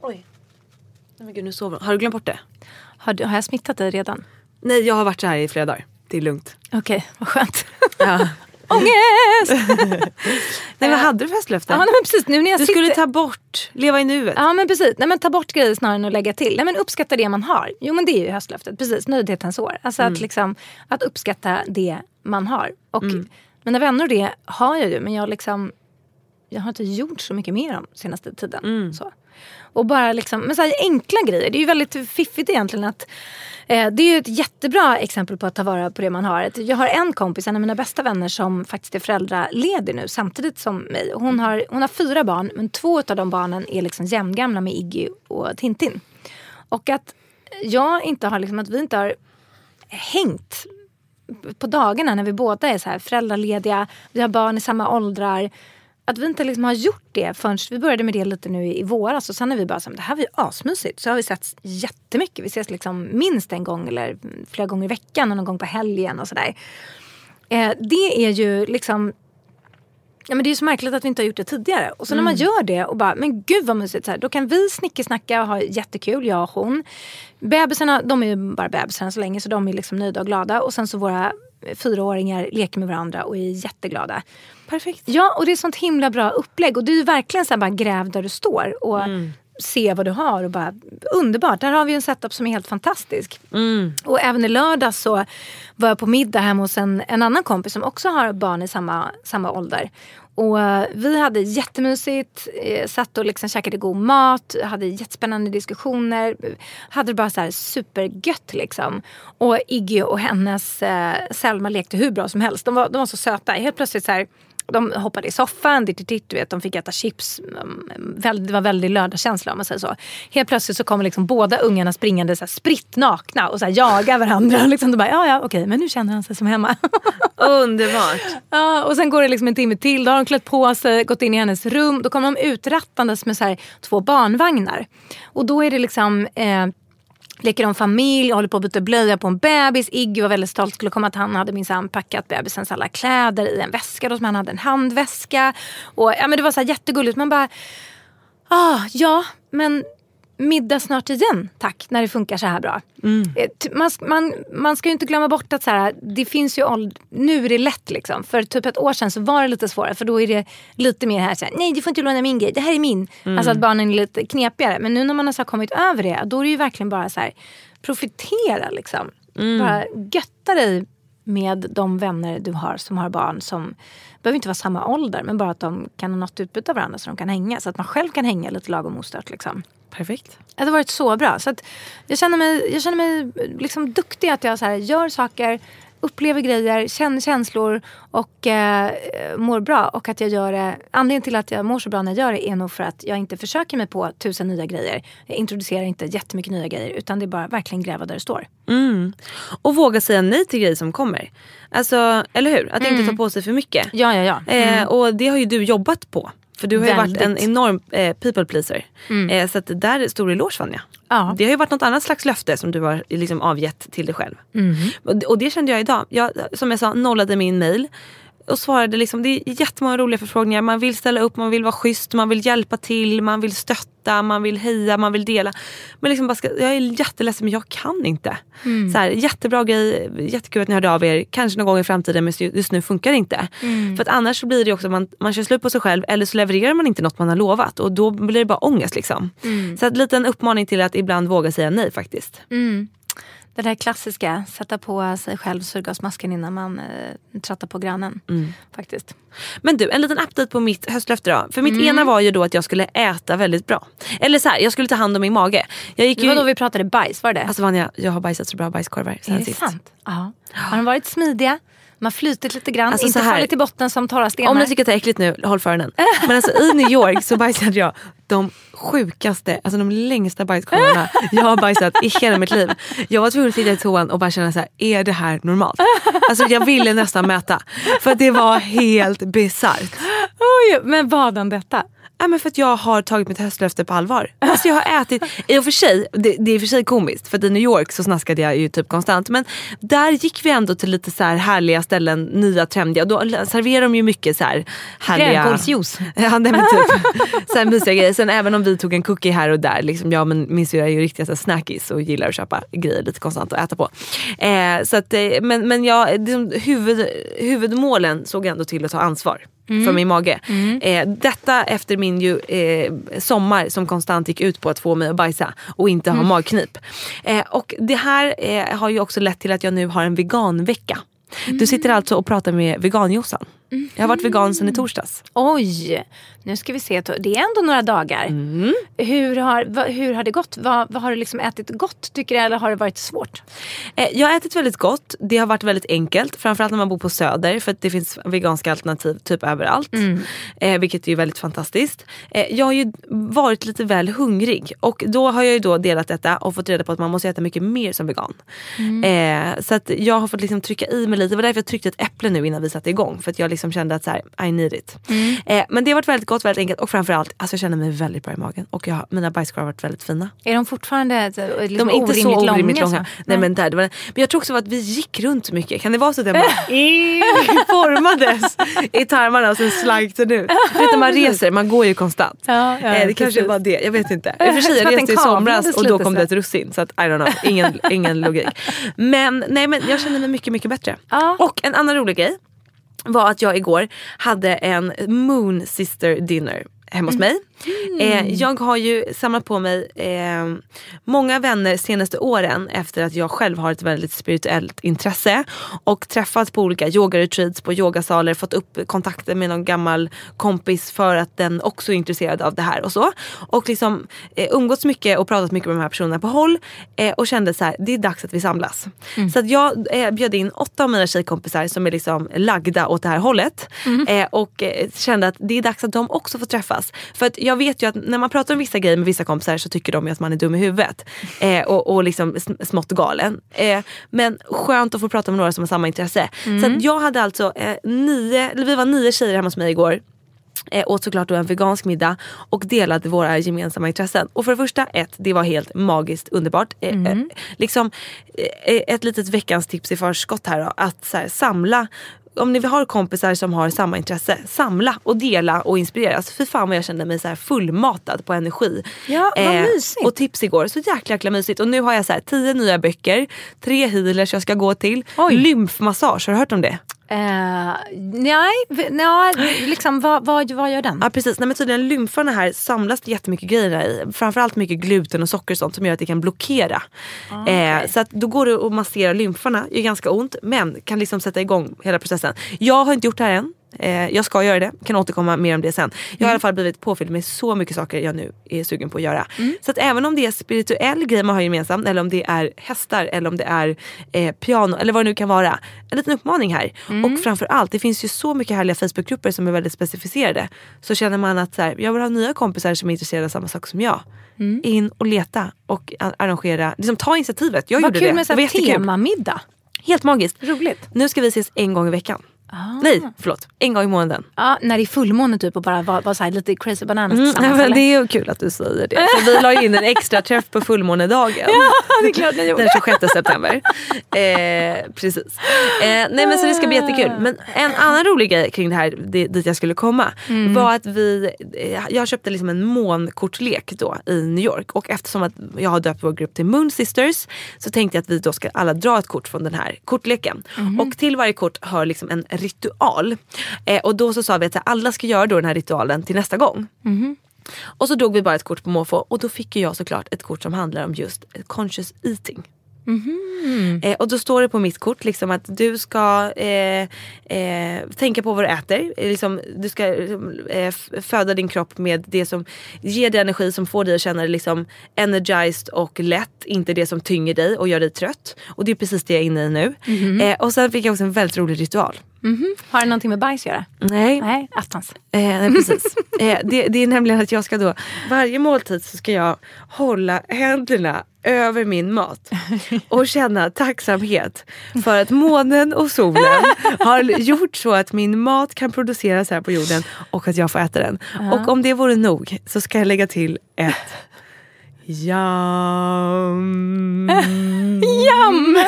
Oj. Nej, men gud, nu sover hon. Har du glömt bort det? Har, du, har jag smittat dig redan? Nej, jag har varit så här i flera dagar. Det är lugnt. Okej, vad skönt. Ja. Ångest! Nej, vad hade du för höstlöfte? Ja, men precis, nu när jag du sitter... skulle ta bort, leva i nuet. Ja men precis, nej, men ta bort grejer snarare än att lägga till. Nej, men uppskatta det man har. Jo men det är ju höstlöftet, precis. Nöjdhetens år. Alltså att, liksom, att uppskatta det man har. Och mina vänner och det har jag ju men jag liksom jag har inte gjort så mycket mer om senaste tiden. Så. Och bara liksom, men så här enkla grejer. Det är ju väldigt fiffigt egentligen att eh, det är ju ett jättebra exempel på att ta vara på det man har. Jag har en kompis, en av mina bästa vänner som faktiskt är föräldraledig nu samtidigt som mig. Hon har, hon har fyra barn men två av de barnen är liksom jämngamla med Iggy och Tintin. Och att jag inte har, liksom, att vi inte har hängt på dagarna när vi båda är så här föräldralediga, vi har barn i samma åldrar. Att vi inte liksom har gjort det förrän vi började med det lite nu i våras och sen är vi bara här, det här var ju asmysigt. Så har vi sett jättemycket. Vi ses liksom minst en gång eller flera gånger i veckan och någon gång på helgen och sådär. Eh, det är ju liksom Ja, men det är så märkligt att vi inte har gjort det tidigare. Och så när man gör det och bara, men gud vad mysigt. Så här, då kan vi snickesnacka och ha jättekul, jag och hon. Bebisarna, de är ju bara bebisar så länge så de är liksom nöjda och glada. Och sen så våra fyraåringar leker med varandra och är jätteglada. Perfekt. Ja, och det är sånt himla bra upplägg. Och det är verkligen så bara gräv där du står. Och se vad du har och bara underbart. Där har vi en setup som är helt fantastisk. Och även i lördag så var jag på middag hemma hos en, en annan kompis som också har barn i samma, samma ålder. Och eh, vi hade jättemysigt, eh, satt och liksom käkade god mat, hade jättespännande diskussioner. Hade det bara så här supergött liksom. Och Iggy och hennes eh, Selma lekte hur bra som helst. De var, de var så söta. Helt plötsligt så här de hoppade i soffan, ditt, ditt, du vet, de fick äta chips. Mm, Det var väldigt lördagskänsla om man säger så. Helt plötsligt så kommer liksom båda ungarna springande så här, spritt nakna och så jagar varandra. Liksom, de bara, ja ja okej men nu känner han sig som hemma. Underbart. Ja, och sen går det liksom en timme till. Då har de klätt på sig, gått in i hennes rum. Då kommer de utrattandes med så här, två barnvagnar. Och då är det liksom eh, leker om familj, håller på att byta blöja på en bebis. Iggy var väldigt stolt, skulle komma att han hade minsann packat bebisens alla kläder i en väska. Då, som han hade en handväska. Och, ja, men det var så här jättegulligt. Man bara, ah, ja men middag snart igen tack, när det funkar så här bra. Eh, t- Man, man, man ska ju inte glömma bort att så här, det finns ju åld- nu är det lätt liksom. För typ ett år sedan så var det lite svårare för då är det lite mer här, så här nej du får inte låna min grej, det här är min. Mm. Alltså att barnen är lite knepigare. Men nu när man har så här kommit över det, då är det ju verkligen bara så här profitera liksom. Mm. Bara götta dig med de vänner du har som har barn som behöver inte vara samma ålder men bara att de kan ha något utbyte av varandra så de kan hänga. Så att man själv kan hänga lite lagom ostört. Liksom. Perfekt. Det hade varit så bra. Så jag känner mig, jag känner mig liksom duktig att jag så här, gör saker, upplever grejer, känner känslor och eh, mår bra. Och att jag gör det, anledningen till att jag mår så bra när jag gör det är nog för att jag inte försöker mig på tusen nya grejer. Jag introducerar inte jättemycket nya grejer utan det är bara verkligen gräva där det står. Mm. Och våga säga nej till grejer som kommer. Alltså, eller hur? Att inte ta på sig för mycket. Ja, ja, ja. Eh, och det har ju du jobbat på. För du har ju varit en Väldigt. enorm eh, people pleaser. Eh, så där stor eloge Vanja. Ja. Det har ju varit något annat slags löfte som du har liksom avgett till dig själv. Och, och det kände jag idag. Jag, som jag sa, nollade min mail. Och svarade liksom, det är jättemånga roliga förfrågningar. Man vill ställa upp, man vill vara schysst, man vill hjälpa till, man vill stötta, man vill heja, man vill dela. Men liksom bara ska, jag är jätteledsen men jag kan inte. Så här, jättebra grej, jättekul att ni hörde av er. Kanske någon gång i framtiden men just nu funkar det inte. För att annars blir det också att man, man kör slut på sig själv eller så levererar man inte något man har lovat. Och då blir det bara ångest liksom. Så att liten uppmaning till att ibland våga säga nej faktiskt. Det där klassiska, sätta på sig själv syrgasmasken innan man eh, tröttar på grannen. Faktiskt. Men du, en liten update på mitt höstlöfte då. För mitt Mm. ena var ju då att jag skulle äta väldigt bra. Eller så här, jag skulle ta hand om min mage. Jag gick Det ju... var då vi pratade bajs, var det? Alltså Vanja, jag har bajsat så bra bajskorvar sen är det sist. sant? Ja. Har de varit smidiga? De har flutit lite grann, Alltså, inte fallit till botten som torra stenar. Om ni tycker att det är äckligt nu, håll för öronen. Men alltså i New York så bajsade jag de sjukaste, alltså de längsta bajskorvarna jag har bajsat i hela mitt liv. Jag var tvungen att sitta i toan och bara känna så här: är det här normalt? Alltså jag ville nästan mäta. För det var helt bisarrt. Oj, men vad om detta? Ja, men för att jag har tagit mitt höstlöfte på allvar. Alltså jag har ätit, i och för sig, det, det är och för sig komiskt för i New York så snaskade jag ju typ konstant. Men där gick vi ändå till lite så här härliga ställen, nya trendiga. Och då serverar de ju mycket så här härliga... Grönkålsjuice. Ja nej, men typ. så här mysiga grejer. Sen även om vi tog en cookie här och där. Liksom, jag men min syrra är ju riktiga snackies och gillar att köpa grejer lite konstant att äta på. Eh, så att, eh, men men jag, liksom, huvud, huvudmålen såg jag ändå till att ta ansvar för min mage. Eh, detta efter min ju, eh, sommar som konstant gick ut på att få mig att bajsa och inte ha magknip. Eh, och det här eh, har ju också lett till att jag nu har en veganvecka. Du sitter alltså och pratar med veganjossan. Jag har varit vegan sedan i torsdags. Oj, nu ska vi se. Det är ändå några dagar. Mm. Hur, har, hur har det gått? Vad, vad har du liksom ätit gott tycker du eller har det varit svårt? Eh, Jag har ätit väldigt gott. Det har varit väldigt enkelt. Framförallt när man bor på Söder för att det finns veganska alternativ typ överallt. Eh, vilket är väldigt fantastiskt. Eh, jag har ju varit lite väl hungrig och då har jag ju då delat detta och fått reda på att man måste äta mycket mer som vegan. Eh, så att jag har fått liksom trycka i mig lite. Det var därför jag tryckte ett äpple nu innan vi satte igång. För att jag liksom kände att så här, I need it. Eh, men det har varit väldigt gott, väldigt enkelt och framförallt alltså jag känner mig väldigt bra i magen. Och jag, mina bajskorvar har varit väldigt fina. Är de fortfarande så, liksom De är inte så orimligt orimligt långa. så? Nej, men, där, det var, men jag tror också att vi gick runt mycket. Kan det vara så att jag bara formades i tarmarna och sen slank den ut? Du vet när man reser, man går ju konstant. Ja, ja, eh, det kanske precis. var det, jag vet inte. I och för sig jag den reste i somras och då kom det ett russin. Så att, I don't know, ingen, ingen logik. Men, nej, men jag känner mig mycket, mycket bättre. Ja. Och en annan rolig grej var att jag igår hade en Moon Sister dinner hemma hos mig. Eh, jag har ju samlat på mig eh, många vänner senaste åren efter att jag själv har ett väldigt spirituellt intresse och träffats på olika yogaretreats på yogasaler, fått upp kontakter med någon gammal kompis för att den också är intresserad av det här och så. Och liksom eh, umgåtts mycket och pratat mycket med de här personerna på håll eh, och kände så här, det är dags att vi samlas. Så att jag eh, bjöd in åtta av mina tjejkompisar som är liksom lagda åt det här hållet eh, och eh, kände att det är dags att de också får träffas. För att jag vet ju att när man pratar om vissa grejer med vissa kompisar så tycker de ju att man är dum i huvudet eh, och, och liksom sm- smått galen. Eh, men skönt att få prata med några som har samma intresse. Så att jag hade alltså eh, nio, vi var nio tjejer hemma hos mig igår Eh, åt såklart då en vegansk middag och delade våra gemensamma intressen. Och för det första, ett, det var helt magiskt underbart. Eh, eh, liksom, eh, ett litet veckans tips i förskott här då, att så här, samla om ni har kompisar som har samma intresse, samla och dela och inspireras. Fy fan vad jag kände mig så här fullmatad på energi. Eh, Ja, vad mysigt. och tips igår, så jäkla jäkla mysigt. Och nu har jag så här, tio nya böcker, tre healers jag ska gå till, lymfmassage, har du hört om det? Eh, nej, nej liksom, vad, vad, vad gör den? Ja precis, nej, men tydligen lymfarna här samlas det jättemycket grejer i. Framförallt mycket gluten och socker och sånt som gör att det kan blockera. eh, så att då går det att massera lymfarna, gör ganska ont men kan liksom sätta igång hela processen. Jag har inte gjort det här än. Eh, jag ska göra det, kan återkomma mer om det sen. Jag har i alla fall blivit påfylld med så mycket saker jag nu är sugen på att göra. Så att även om det är spirituell grej man har gemensamt eller om det är hästar eller om det är eh, piano eller vad det nu kan vara. En liten uppmaning här. Och framförallt, det finns ju så mycket härliga Facebookgrupper som är väldigt specificerade. Så känner man att så här, jag vill ha nya kompisar som är intresserade av samma sak som jag. In och leta och arrangera, liksom ta initiativet. Jag Vad gjorde kul det. med så här temamiddag. Helt magiskt. Roligt. Nu ska vi ses en gång i veckan. Nej, förlåt. En gång i månaden. Ja, när det är fullmåne typ och bara vara var så här lite crazy bananas Mm, tillsammans. men eller? det är kul att du säger det. Så vi la in en extra träff på fullmånedagen. det är klart ni gjorde. Den 26 september. Eh, precis. Eh, nej men så det ska bli jättekul. Men en annan rolig grej kring det här, det, dit jag skulle komma. Mm. Var att vi, eh, jag köpte liksom en månkortlek då i New York. Och eftersom att jag har döpt vår grupp till Moon Sisters. Så tänkte jag att vi då ska alla dra ett kort från den här kortleken. Mhm. Och till varje kort hör liksom en ritual. Eh, och då så sa vi att alla ska göra då den här ritualen till nästa gång. Mhm. Och så drog vi bara ett kort på måfå och då fick jag såklart ett kort som handlar om just conscious eating. Mhm. Eh, och då står det på mitt kort liksom att du ska eh, eh, tänka på vad du äter. Eh, Liksom, du ska eh, f- föda din kropp med det som ger dig energi, som får dig att känna dig liksom energized och lätt. Inte det som tynger dig och gör dig trött. Och det är precis det jag är inne i nu. Eh, och sen fick jag också en väldigt rolig ritual. Mhm. Har det någonting med bajs att göra? Nej. Nej, attans. Eh, nej precis. eh, det, det är nämligen att jag ska då, varje måltid så ska jag hålla händerna över min mat och känna tacksamhet för att månen och solen har gjort så att min mat kan produceras här på jorden och att jag får äta den. Och om det vore nog så ska jag lägga till ett jam. Jam!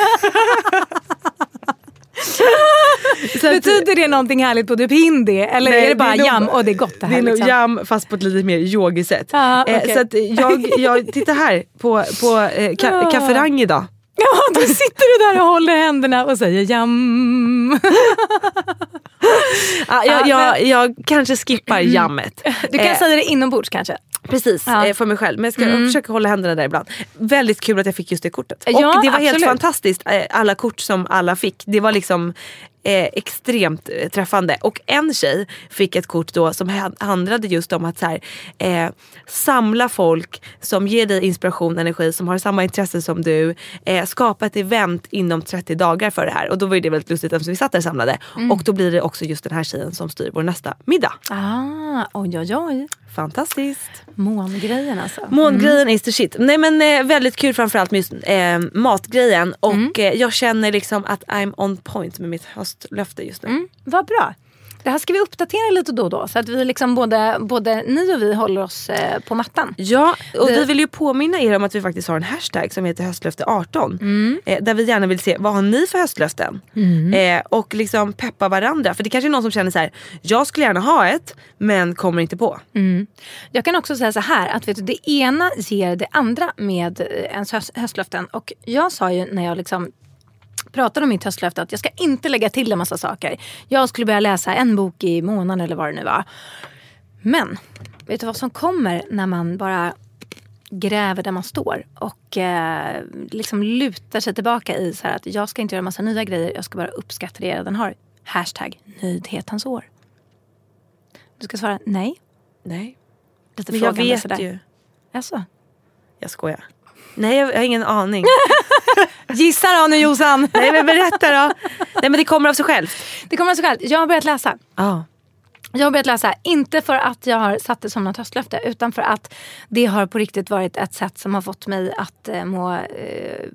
Betyder det någonting härligt på typ hindi? Eller Nej, är det bara är nog- jam och det är gott det här? Det är nog liksom? jam fast på ett lite mer yogisätt. Ja, eh, okej. så att jag, jag tittar här på, på eh, ka, Ja. kafferang idag. Ja, då sitter du där och håller händerna och säger jam. Ah, jag, jag, jag kanske skippar jammet. Du kan Eh, säga det inombords kanske. Precis, Ja. eh, för mig själv. Men jag ska Mm. försöka hålla händerna där ibland. Väldigt kul att jag fick just det kortet. Och Ja, det var helt absolut. fantastiskt, eh, alla kort som alla fick. Det var liksom eh, extremt eh, träffande. Och en tjej fick ett kort då som ha- handlade just om att så här, eh, samla folk som ger dig inspiration, energi, som har samma intresse som du. Eh, skapa ett event inom 30 dagar för det här. Och då var det väldigt lustigt eftersom vi satt där samlade. Mm. Och då blir det också just den här tjejen som styr vår nästa middag. Ah, oj, oj, oj. Fantastiskt. Mångrejen alltså. Mångrejen is the shit. Nej men eh, väldigt kul framförallt med just eh, matgrejen. Och eh, jag känner liksom att I'm on point med mitt höstlöfte just nu. Mm, vad bra. Det här ska vi uppdatera lite då och då så att vi liksom både, både ni och vi håller oss eh, på mattan. Ja, och Det- vi vill ju påminna er om att vi faktiskt har en hashtag som heter höstlöfte18. Mm. Eh, där vi gärna vill se, vad har ni för höstlöften? Eh, och liksom peppa varandra. För det kanske är någon som känner så här: jag skulle gärna ha ett men kommer inte på. Mm. Jag kan också säga så här att vet du, det ena ger det andra med eh, ens höst, höstlöften. Och jag sa ju när jag liksom pratade om mitt höstlöfte att jag ska inte lägga till en massa saker. Jag skulle börja läsa en bok i månaden eller vad det nu var. Men vet du vad som kommer när man bara gräver där man står och eh, liksom lutar sig tillbaka i så här att jag ska inte göra massa nya grejer, jag ska bara uppskatta det jag redan har. Hashtag nöjdhetens år. Du ska svara nej. Nej. Lite Men jag vet ju. Jaså? Jag skojar. Nej jag, jag har ingen aning. Gissa då nu Jossan! Nej men berätta då. Nej men det kommer av sig självt. Det kommer av sig självt. Jag har börjat läsa. Ja. Jag har börjat läsa, inte för att jag har satt det som något höstlöfte utan för att det har på riktigt varit ett sätt som har fått mig att eh, må eh,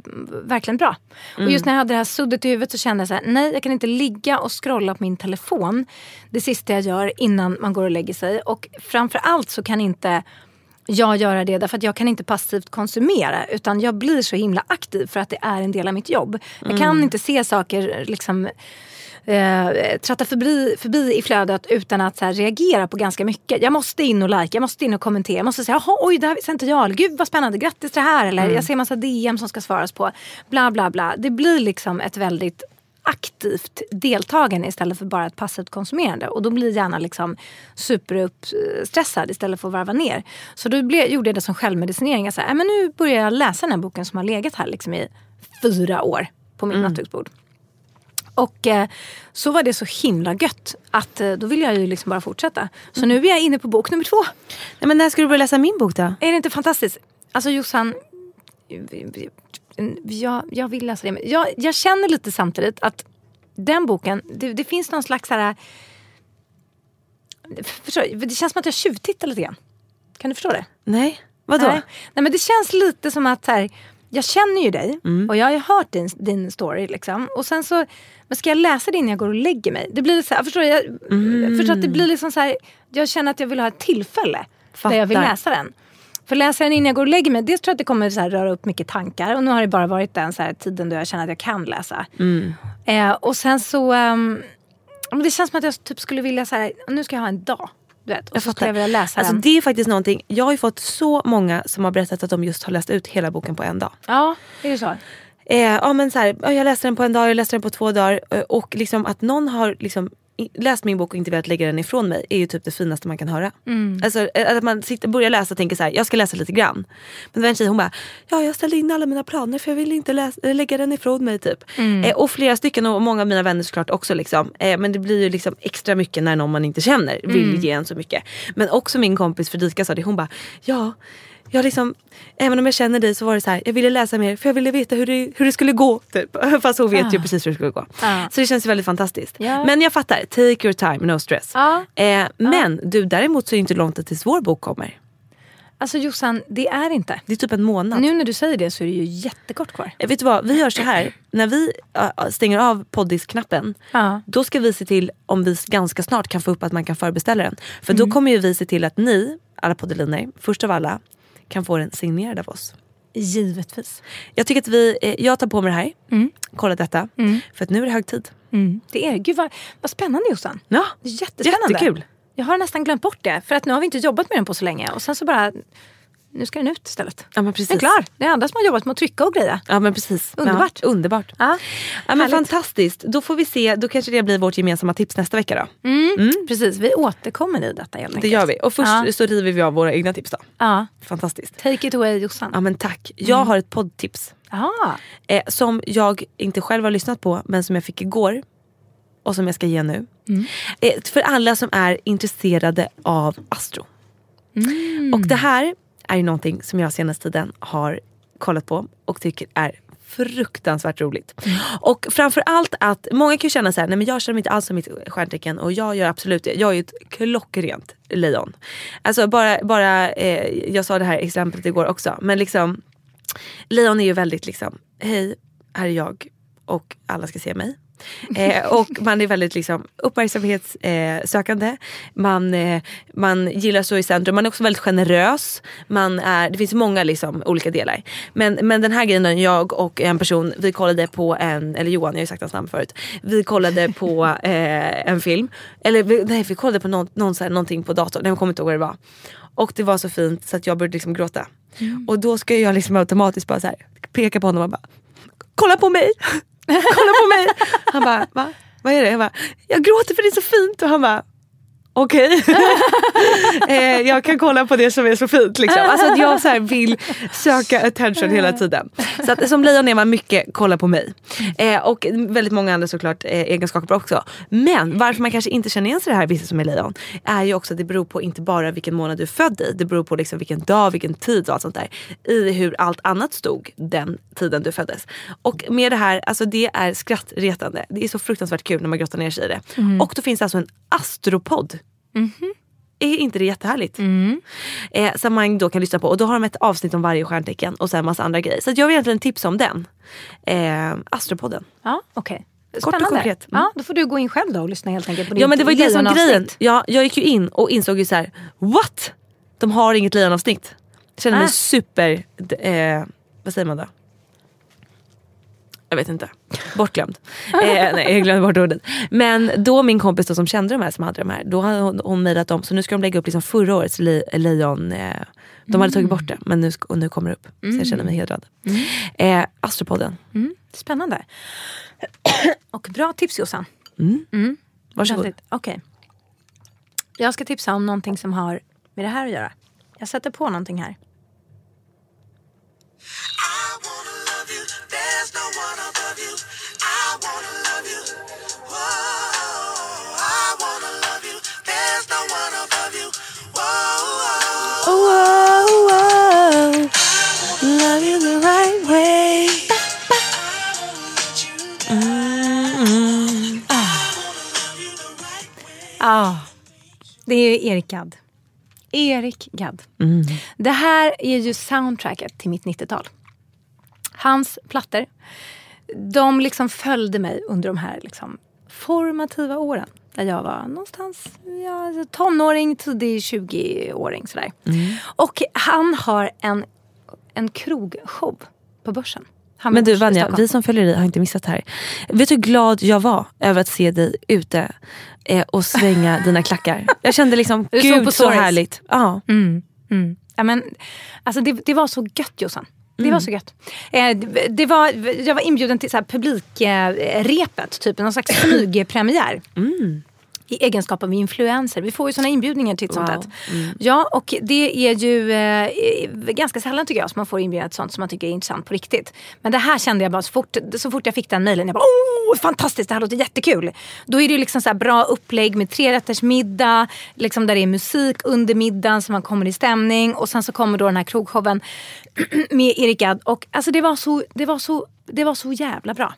verkligen bra. Och just när jag hade det här suddet i huvudet så kände jag så här, nej jag kan inte ligga och scrolla på min telefon det sista jag gör innan man går och lägger sig. Och framförallt så kan inte jag göra det därför att jag kan inte passivt konsumera utan jag blir så himla aktiv för att det är en del av mitt jobb. Jag kan inte se saker liksom eh, tratta förbi, förbi i flödet utan att här, reagera på ganska mycket. Jag måste in och like, jag måste in och kommentera. Jag måste säga, jaha oj det här visste inte jag. Gud vad spännande, grattis till det här. Eller jag ser massa DM som ska svaras på. Bla bla bla. Det blir liksom ett väldigt aktivt deltagande istället för bara ett passivt konsumerande. Och då blir hjärnan liksom superuppstressad istället för att varva ner. Så då blev, gjorde jag det som självmedicinering. Jag sa, äh, men nu börjar jag läsa den här boken som har legat här liksom i fyra år på mitt nattduksbord. Och eh, så var det så himla gött att eh, då ville jag ju liksom bara fortsätta. Så nu är jag inne på bok nummer två. Nej, men när ska du börja läsa min bok då? Är det inte fantastiskt? Alltså Jossan, jag, jag vill läsa det. Men jag, jag känner lite samtidigt att den boken, det, det finns någon slags så här... Förstår, det känns som att jag tjuvtittar lite grann. Kan du förstå det? Nej, vadå? Nej. Nej men det känns lite som att så här, jag känner ju dig Mm. och jag har ju hört din, din story. Liksom. Och sen så, men ska jag läsa det innan jag går och lägger mig? Det blir så här, förstår? Jag, Mm. förstår att det blir liksom så här, jag känner att jag vill ha ett tillfälle där jag vill Fattar. läsa den. För läser jag den innan jag går och lägger mig, dels tror jag att det kommer så här röra upp mycket tankar. Och nu har det bara varit den så här tiden då jag känner att jag kan läsa. Mm. Eh, och sen så, men det känns som att jag typ skulle vilja så här, nu ska jag ha en dag. Du vet, och så skulle jag vilja läsa Alltså den. det är faktiskt någonting, jag har ju fått så många som har berättat att de just har läst ut hela boken på en dag. Ja, är det så? Eh, ja, men så här, ja, jag läste den på en dag, jag läste den på två dagar. eh, Och liksom att någon har liksom läst min bok och inte velat lägga den ifrån mig är ju typ det finaste man kan höra. Mm. Alltså eh, att man sitter, börjar läsa och tänker så här, jag ska läsa lite grann. Men det var en tjej hon bara, ja jag ställde in alla mina planer för jag ville inte läsa, eh, lägga den ifrån mig typ. Mm. Eh, och flera stycken och många av mina vänner såklart också. Liksom. Eh, men det blir ju liksom extra mycket när någon man inte känner vill Mm. ge en så mycket. Men också min kompis Fredrika sa det, hon bara, ja jag liksom, även om jag känner dig så var det så här, jag ville läsa mer för jag ville veta hur det, hur det skulle gå. Typ. Fast hon vet ju Ah. precis hur det skulle gå. Ah. Så det känns ju väldigt fantastiskt. Ja. Men jag fattar, take your time, no stress. Ja. Eh, men du däremot så är det inte långt tills vår bok kommer. Alltså Jossan, det är inte. Det är typ en månad. Nu när du säger det så är det ju jättekort kvar. Eh, Vet du vad, vi gör så här. När vi stänger av poddisknappen Ja. då ska vi se till om vi ganska snart kan få upp att man kan förbeställa den. För Mm. då kommer ju vi se till att ni, alla poddeliner, först av alla kan få den signerad av oss. Givetvis. Jag tycker att vi, eh, jag tar på mig det här, Mm. kolla detta. För att nu är det hög tid. Mm. Det är. Gud vad, vad spännande Jossan. Ja, jättespännande. jättekul. Jag har nästan glömt bort det. För att nu har vi inte jobbat med den på så länge. Och sen så bara, nu ska den ut istället. Ja men precis. Den är klar. Det är andra som har jobbat med att trycka och greja. Ja men precis. Underbart. Ja, underbart. Ja, Ja, men fantastiskt. Då får vi se, då kanske det blir vårt gemensamma tips nästa vecka då. Mm. Precis, vi återkommer i detta helt Det enkelt. gör vi. Och först Ja. så river vi av våra egna tips då. Ja. Fantastiskt. Take it away Jossan. Ja men tack. Jag har ett poddtips. Eh, som jag inte själv har lyssnat på men som jag fick igår. Och som jag ska ge nu. Eh, för alla som är intresserade av astro. Och det här är ju någonting som jag senaste tiden har kollat på och tycker är fruktansvärt roligt. Och framförallt att många kan ju känna så här, nej men jag känner mig inte alls som mitt stjärntecken och jag gör absolut det. Jag är ju ett klockrent lejon. Alltså bara, bara eh, jag sa det här exemplet igår också men liksom lejon är ju väldigt liksom, hej, här är jag och alla ska se mig. Eh, och man är väldigt liksom, uppmärksamhetssökande. Eh, man, eh, man gillar att stå i centrum. Man är också väldigt generös. Man är, det finns många liksom, olika delar. Men, men den här grejen, jag och en person, vi kollade på en, eller Johan, jag har ju sagt hans namn förut. Vi kollade på eh, en film. Eller vi, nej, vi kollade på någon, någon, här, någonting på datorn. Nej, Jag kommer inte ihåg vad det var. Och det var så fint så att jag började liksom gråta. Och då ska jag liksom automatiskt bara här, peka på honom och bara Kolla på mig! Kolla på mig! Han bara, va? Vad är det? Jag bara, jag gråter för det är så fint. Och han bara, okej. eh, jag kan kolla på det som är så fint. Liksom. Alltså att jag så vill söka attention hela tiden. Så att, som lejon är man mycket kolla på mig. Eh, och väldigt många andra såklart eh, egenskaper också. Men varför man kanske inte känner igen sig i det här vissa som är lejon är ju också att det beror på inte bara vilken månad du är född i. Det beror på liksom vilken dag, vilken tid och allt sånt där. I hur allt annat stod den tiden du föddes. Och med det här, alltså det är skrattretande. Det är så fruktansvärt kul när man grottar ner sig i det. Mm. Och då finns det alltså en astropodd är inte det jättehärligt? Mm. Eh, som man då kan lyssna på. Och då har de ett avsnitt om varje stjärntecken och sen massa andra grejer. Så jag vill egentligen tipsa om den. Eh, Astropodden. Ja, okej. Kort och konkret. Mm. Ja, då får du gå in själv då och lyssna helt enkelt på Ja ditt men det var ju det som grejen. Ja, jag gick ju in och insåg ju så här: what? De har inget lejonavsnitt. Jag kände mig Ah. super, eh, vad säger man då? Jag vet inte. Bortglömd. eh, nej jag glömde bort ordet. Men då min kompis då som kände de här som hade de här, då hade hon, hon mejlat dem så nu ska de lägga upp liksom förra årets le, lejon. Eh, de hade tagit bort det men nu, och nu kommer det upp. Så jag känner mig hedrad. Eh, Astropodden. Mm, spännande. Och bra tips Jossan. Mm. Varsågod. Väldigt- Okej. Jag ska tipsa om någonting som har med det här att göra. Jag sätter på någonting här. Love you the right way. Ja, det är ju Erik Gadd. Erik Gadd. Det här är ju soundtracket till mitt 90-tal. Hans plattor, de liksom följde mig under de här liksom formativa åren. Där jag var någonstans ja, tonåring, tidig 20-åring. Sådär. Och han har en, en krogshow på Börsen. Han Men du Vanja, vi som följer dig har inte missat det här. Vet du hur glad jag var över att se dig ute eh, och svänga dina klackar? Jag kände liksom, gud så stories. härligt. Ja. Mm, mm. Ja, men, alltså det, det var så gött Jossan. Det Mm. var så gött. Eh, det, det var, jag var inbjuden till så här publikrepet, eh, typ någon slags smygpremiär. Mm. I egenskap av influencer. Vi får ju såna inbjudningar ett sånt. Wow. Ett. Ja, och det är ju eh, ganska sällan tycker jag som man får inbjudan till sånt som man tycker är intressant på riktigt. Men det här kände jag bara så fort, så fort jag fick den mejlen. Jag bara oh fantastiskt, det här låter jättekul. Då är det liksom så bra upplägg med trerättersmiddag, liksom där det är musik under middagen så man kommer i stämning. Och sen så kommer då den här krogshowen med Erik Gadd. Och alltså det var så, det var så, det var så jävla bra.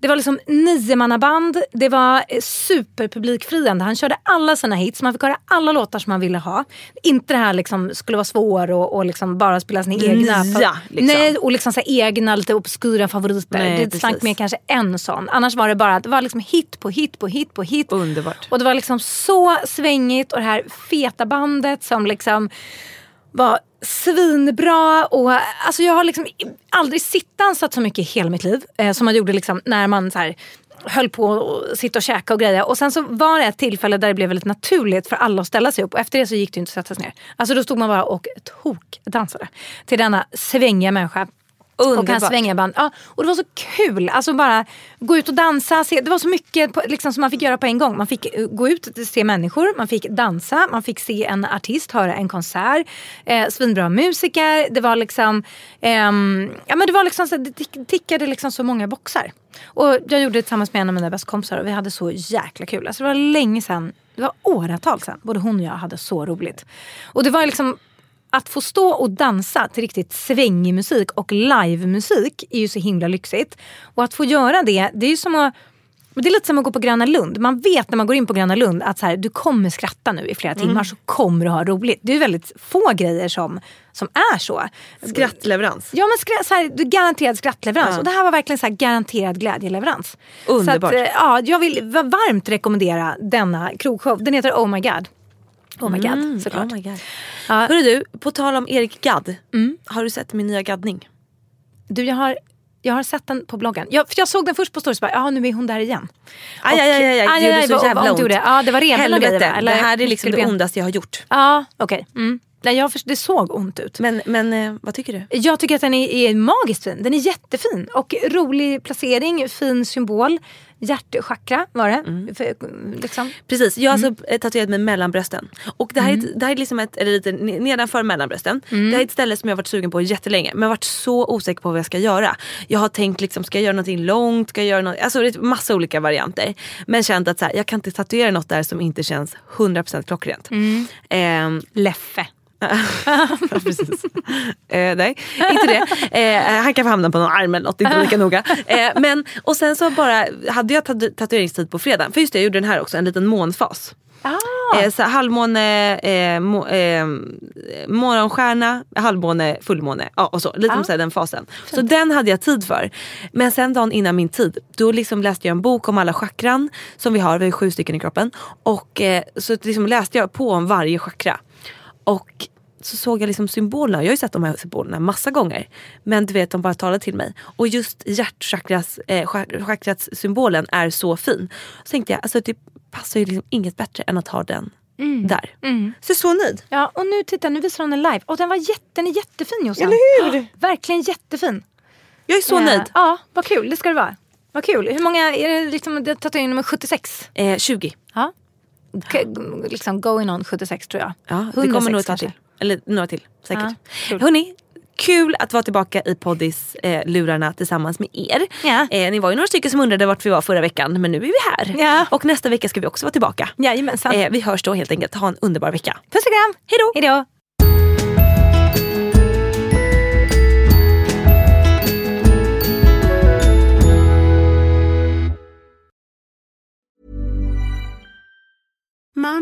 Det var liksom niomannaband, det var eh, superpublikfriande. Han körde alla sina hits, man fick höra alla låtar som man ville ha. Inte det här liksom skulle vara svår och, och liksom bara spela sina egna. nya, liksom. Nej, och liksom så egna lite obskyra favoriter. Nej, det slank precis. med kanske en sån. Annars var det bara det var liksom hit på hit på hit på hit. Underbart. Och det var liksom så svängigt och det här feta bandet som liksom var svinbra. Och, alltså jag har liksom aldrig sittdansat så mycket i hela mitt liv eh, som man gjorde liksom när man så här, höll på att sitta och käka och greja. Och sen så var det ett tillfälle där det blev väldigt naturligt för alla att ställa sig upp. Och efter det så gick det inte att sätta sig ner. Alltså då stod man bara och tokdansade till denna svängiga människa. Och Underbart. hans svänga Ja, och det var så kul. Alltså bara gå ut och dansa. Se, det var så mycket på, liksom, som man fick göra på en gång. Man fick eh, gå ut och se människor, man fick dansa, man fick se en artist, höra en konsert. Eh, svinbra musiker. Det var liksom, eh, ja, men det, var liksom så, det tickade liksom så många boxar. Och jag gjorde det tillsammans med en av mina bästa kompisar och vi hade så jäkla kul. Alltså det var länge sedan, det var åratal sedan. Både hon och jag hade så roligt. Och det var liksom att få stå och dansa till riktigt svängig musik och livemusik är ju så himla lyxigt. Och att få göra det, det är ju som att det är lite som att gå på Gröna Lund. Man vet när man går in på Gröna Lund att så här, du kommer skratta nu i flera timmar så kommer du ha roligt. Det är väldigt få grejer som, som är så. Skrattleverans. Ja men skra- så här, du garanterad skrattleverans. Ja. Och det här var verkligen så här, garanterad glädjeleverans. Underbart. Så att, eh, ja, jag vill va- varmt rekommendera denna krogshow. Den heter Oh My God. Oh my god, såklart. Oh my God. Ja, Hörru du, på tal om Erik Gadd. Har du sett min nya gaddning? du, jag har, jag har sett den på bloggen. Jag, för jag såg den först på stories och bara, ja nu är hon där igen. Aj, aj, aj, aj, aj. Det gjorde så vad- vad jävla ont ont. gjorde. Ja, det var revbenen och Helvete, grejer? Eller det här är liksom det ondaste jag har gjort. Ja, okej. Mm. Nej, jag först- det såg ont ut. Men, men eh, vad tycker du? Jag tycker att den är, är magiskt fin. Den är jättefin. Och rolig placering, fin symbol. Hjärtchakra var det. För, liksom. Precis, jag har alltså eh, tatuerat mig mellan brösten. Och det här, är, ett, det här är liksom ett, eller lite ne- nedanför mellan brösten. Det här är ett ställe som jag har varit sugen på jättelänge men varit så osäker på vad jag ska göra. Jag har tänkt liksom, ska jag göra någonting långt? Ska jag göra något, alltså det är massa olika varianter. Men känt att så här, jag kan inte tatuera något där som inte känns 100% klockrent. Ehm, Leffe. Ja, Precis. Eh, nej, inte det. Eh, han kan få hamna på någon arm eller något, inte lika noga. Eh, men, och sen så bara hade jag tatu- tatueringstid på fredag. För just det, jag gjorde den här också, en liten månfas. Ah. Eh, så halvmåne, eh, må, eh, morgonstjärna, halvmåne, fullmåne. Ja, och så, lite Ah. som den fasen. Så den hade jag tid för. Men sen dagen innan min tid, då liksom läste jag en bok om alla chakran som vi har, vi har sju stycken i kroppen. Och eh, så liksom läste jag på om varje chakra. Och så såg jag liksom symbolerna. Jag har ju sett de här symbolerna massa gånger. Men du vet, de bara talade till mig. Och just hjärtchakras eh, symbolen är så fin. Så tänkte jag, alltså det passar ju liksom inget bättre än att ha den där. Så jag är så nöjd. Ja, och nu titta, nu visar hon den live. Och den var jätte, den är jättefin Jossan. Eller hur? Ja, verkligen jättefin. Jag är så Eh, nöjd. Ja, vad kul. Det ska det vara. Vad kul. Hur många, är det liksom det- tatuering nummer 76? Eh, 20. Ja. Liksom going on 76 tror jag. Ja, det 106 kommer kanske. till. Eller några till, säkert. Ja, kul. Hörni, kul att vara tillbaka i poddis eh, lurarna tillsammans med er. Ja. Eh, ni var ju några stycken som undrade vart vi var förra veckan men nu är vi här. Ja. Och nästa vecka ska vi också vara tillbaka. Jajamensan. Eh, vi hörs då helt enkelt. Ha en underbar vecka. Puss och kram. Hej då.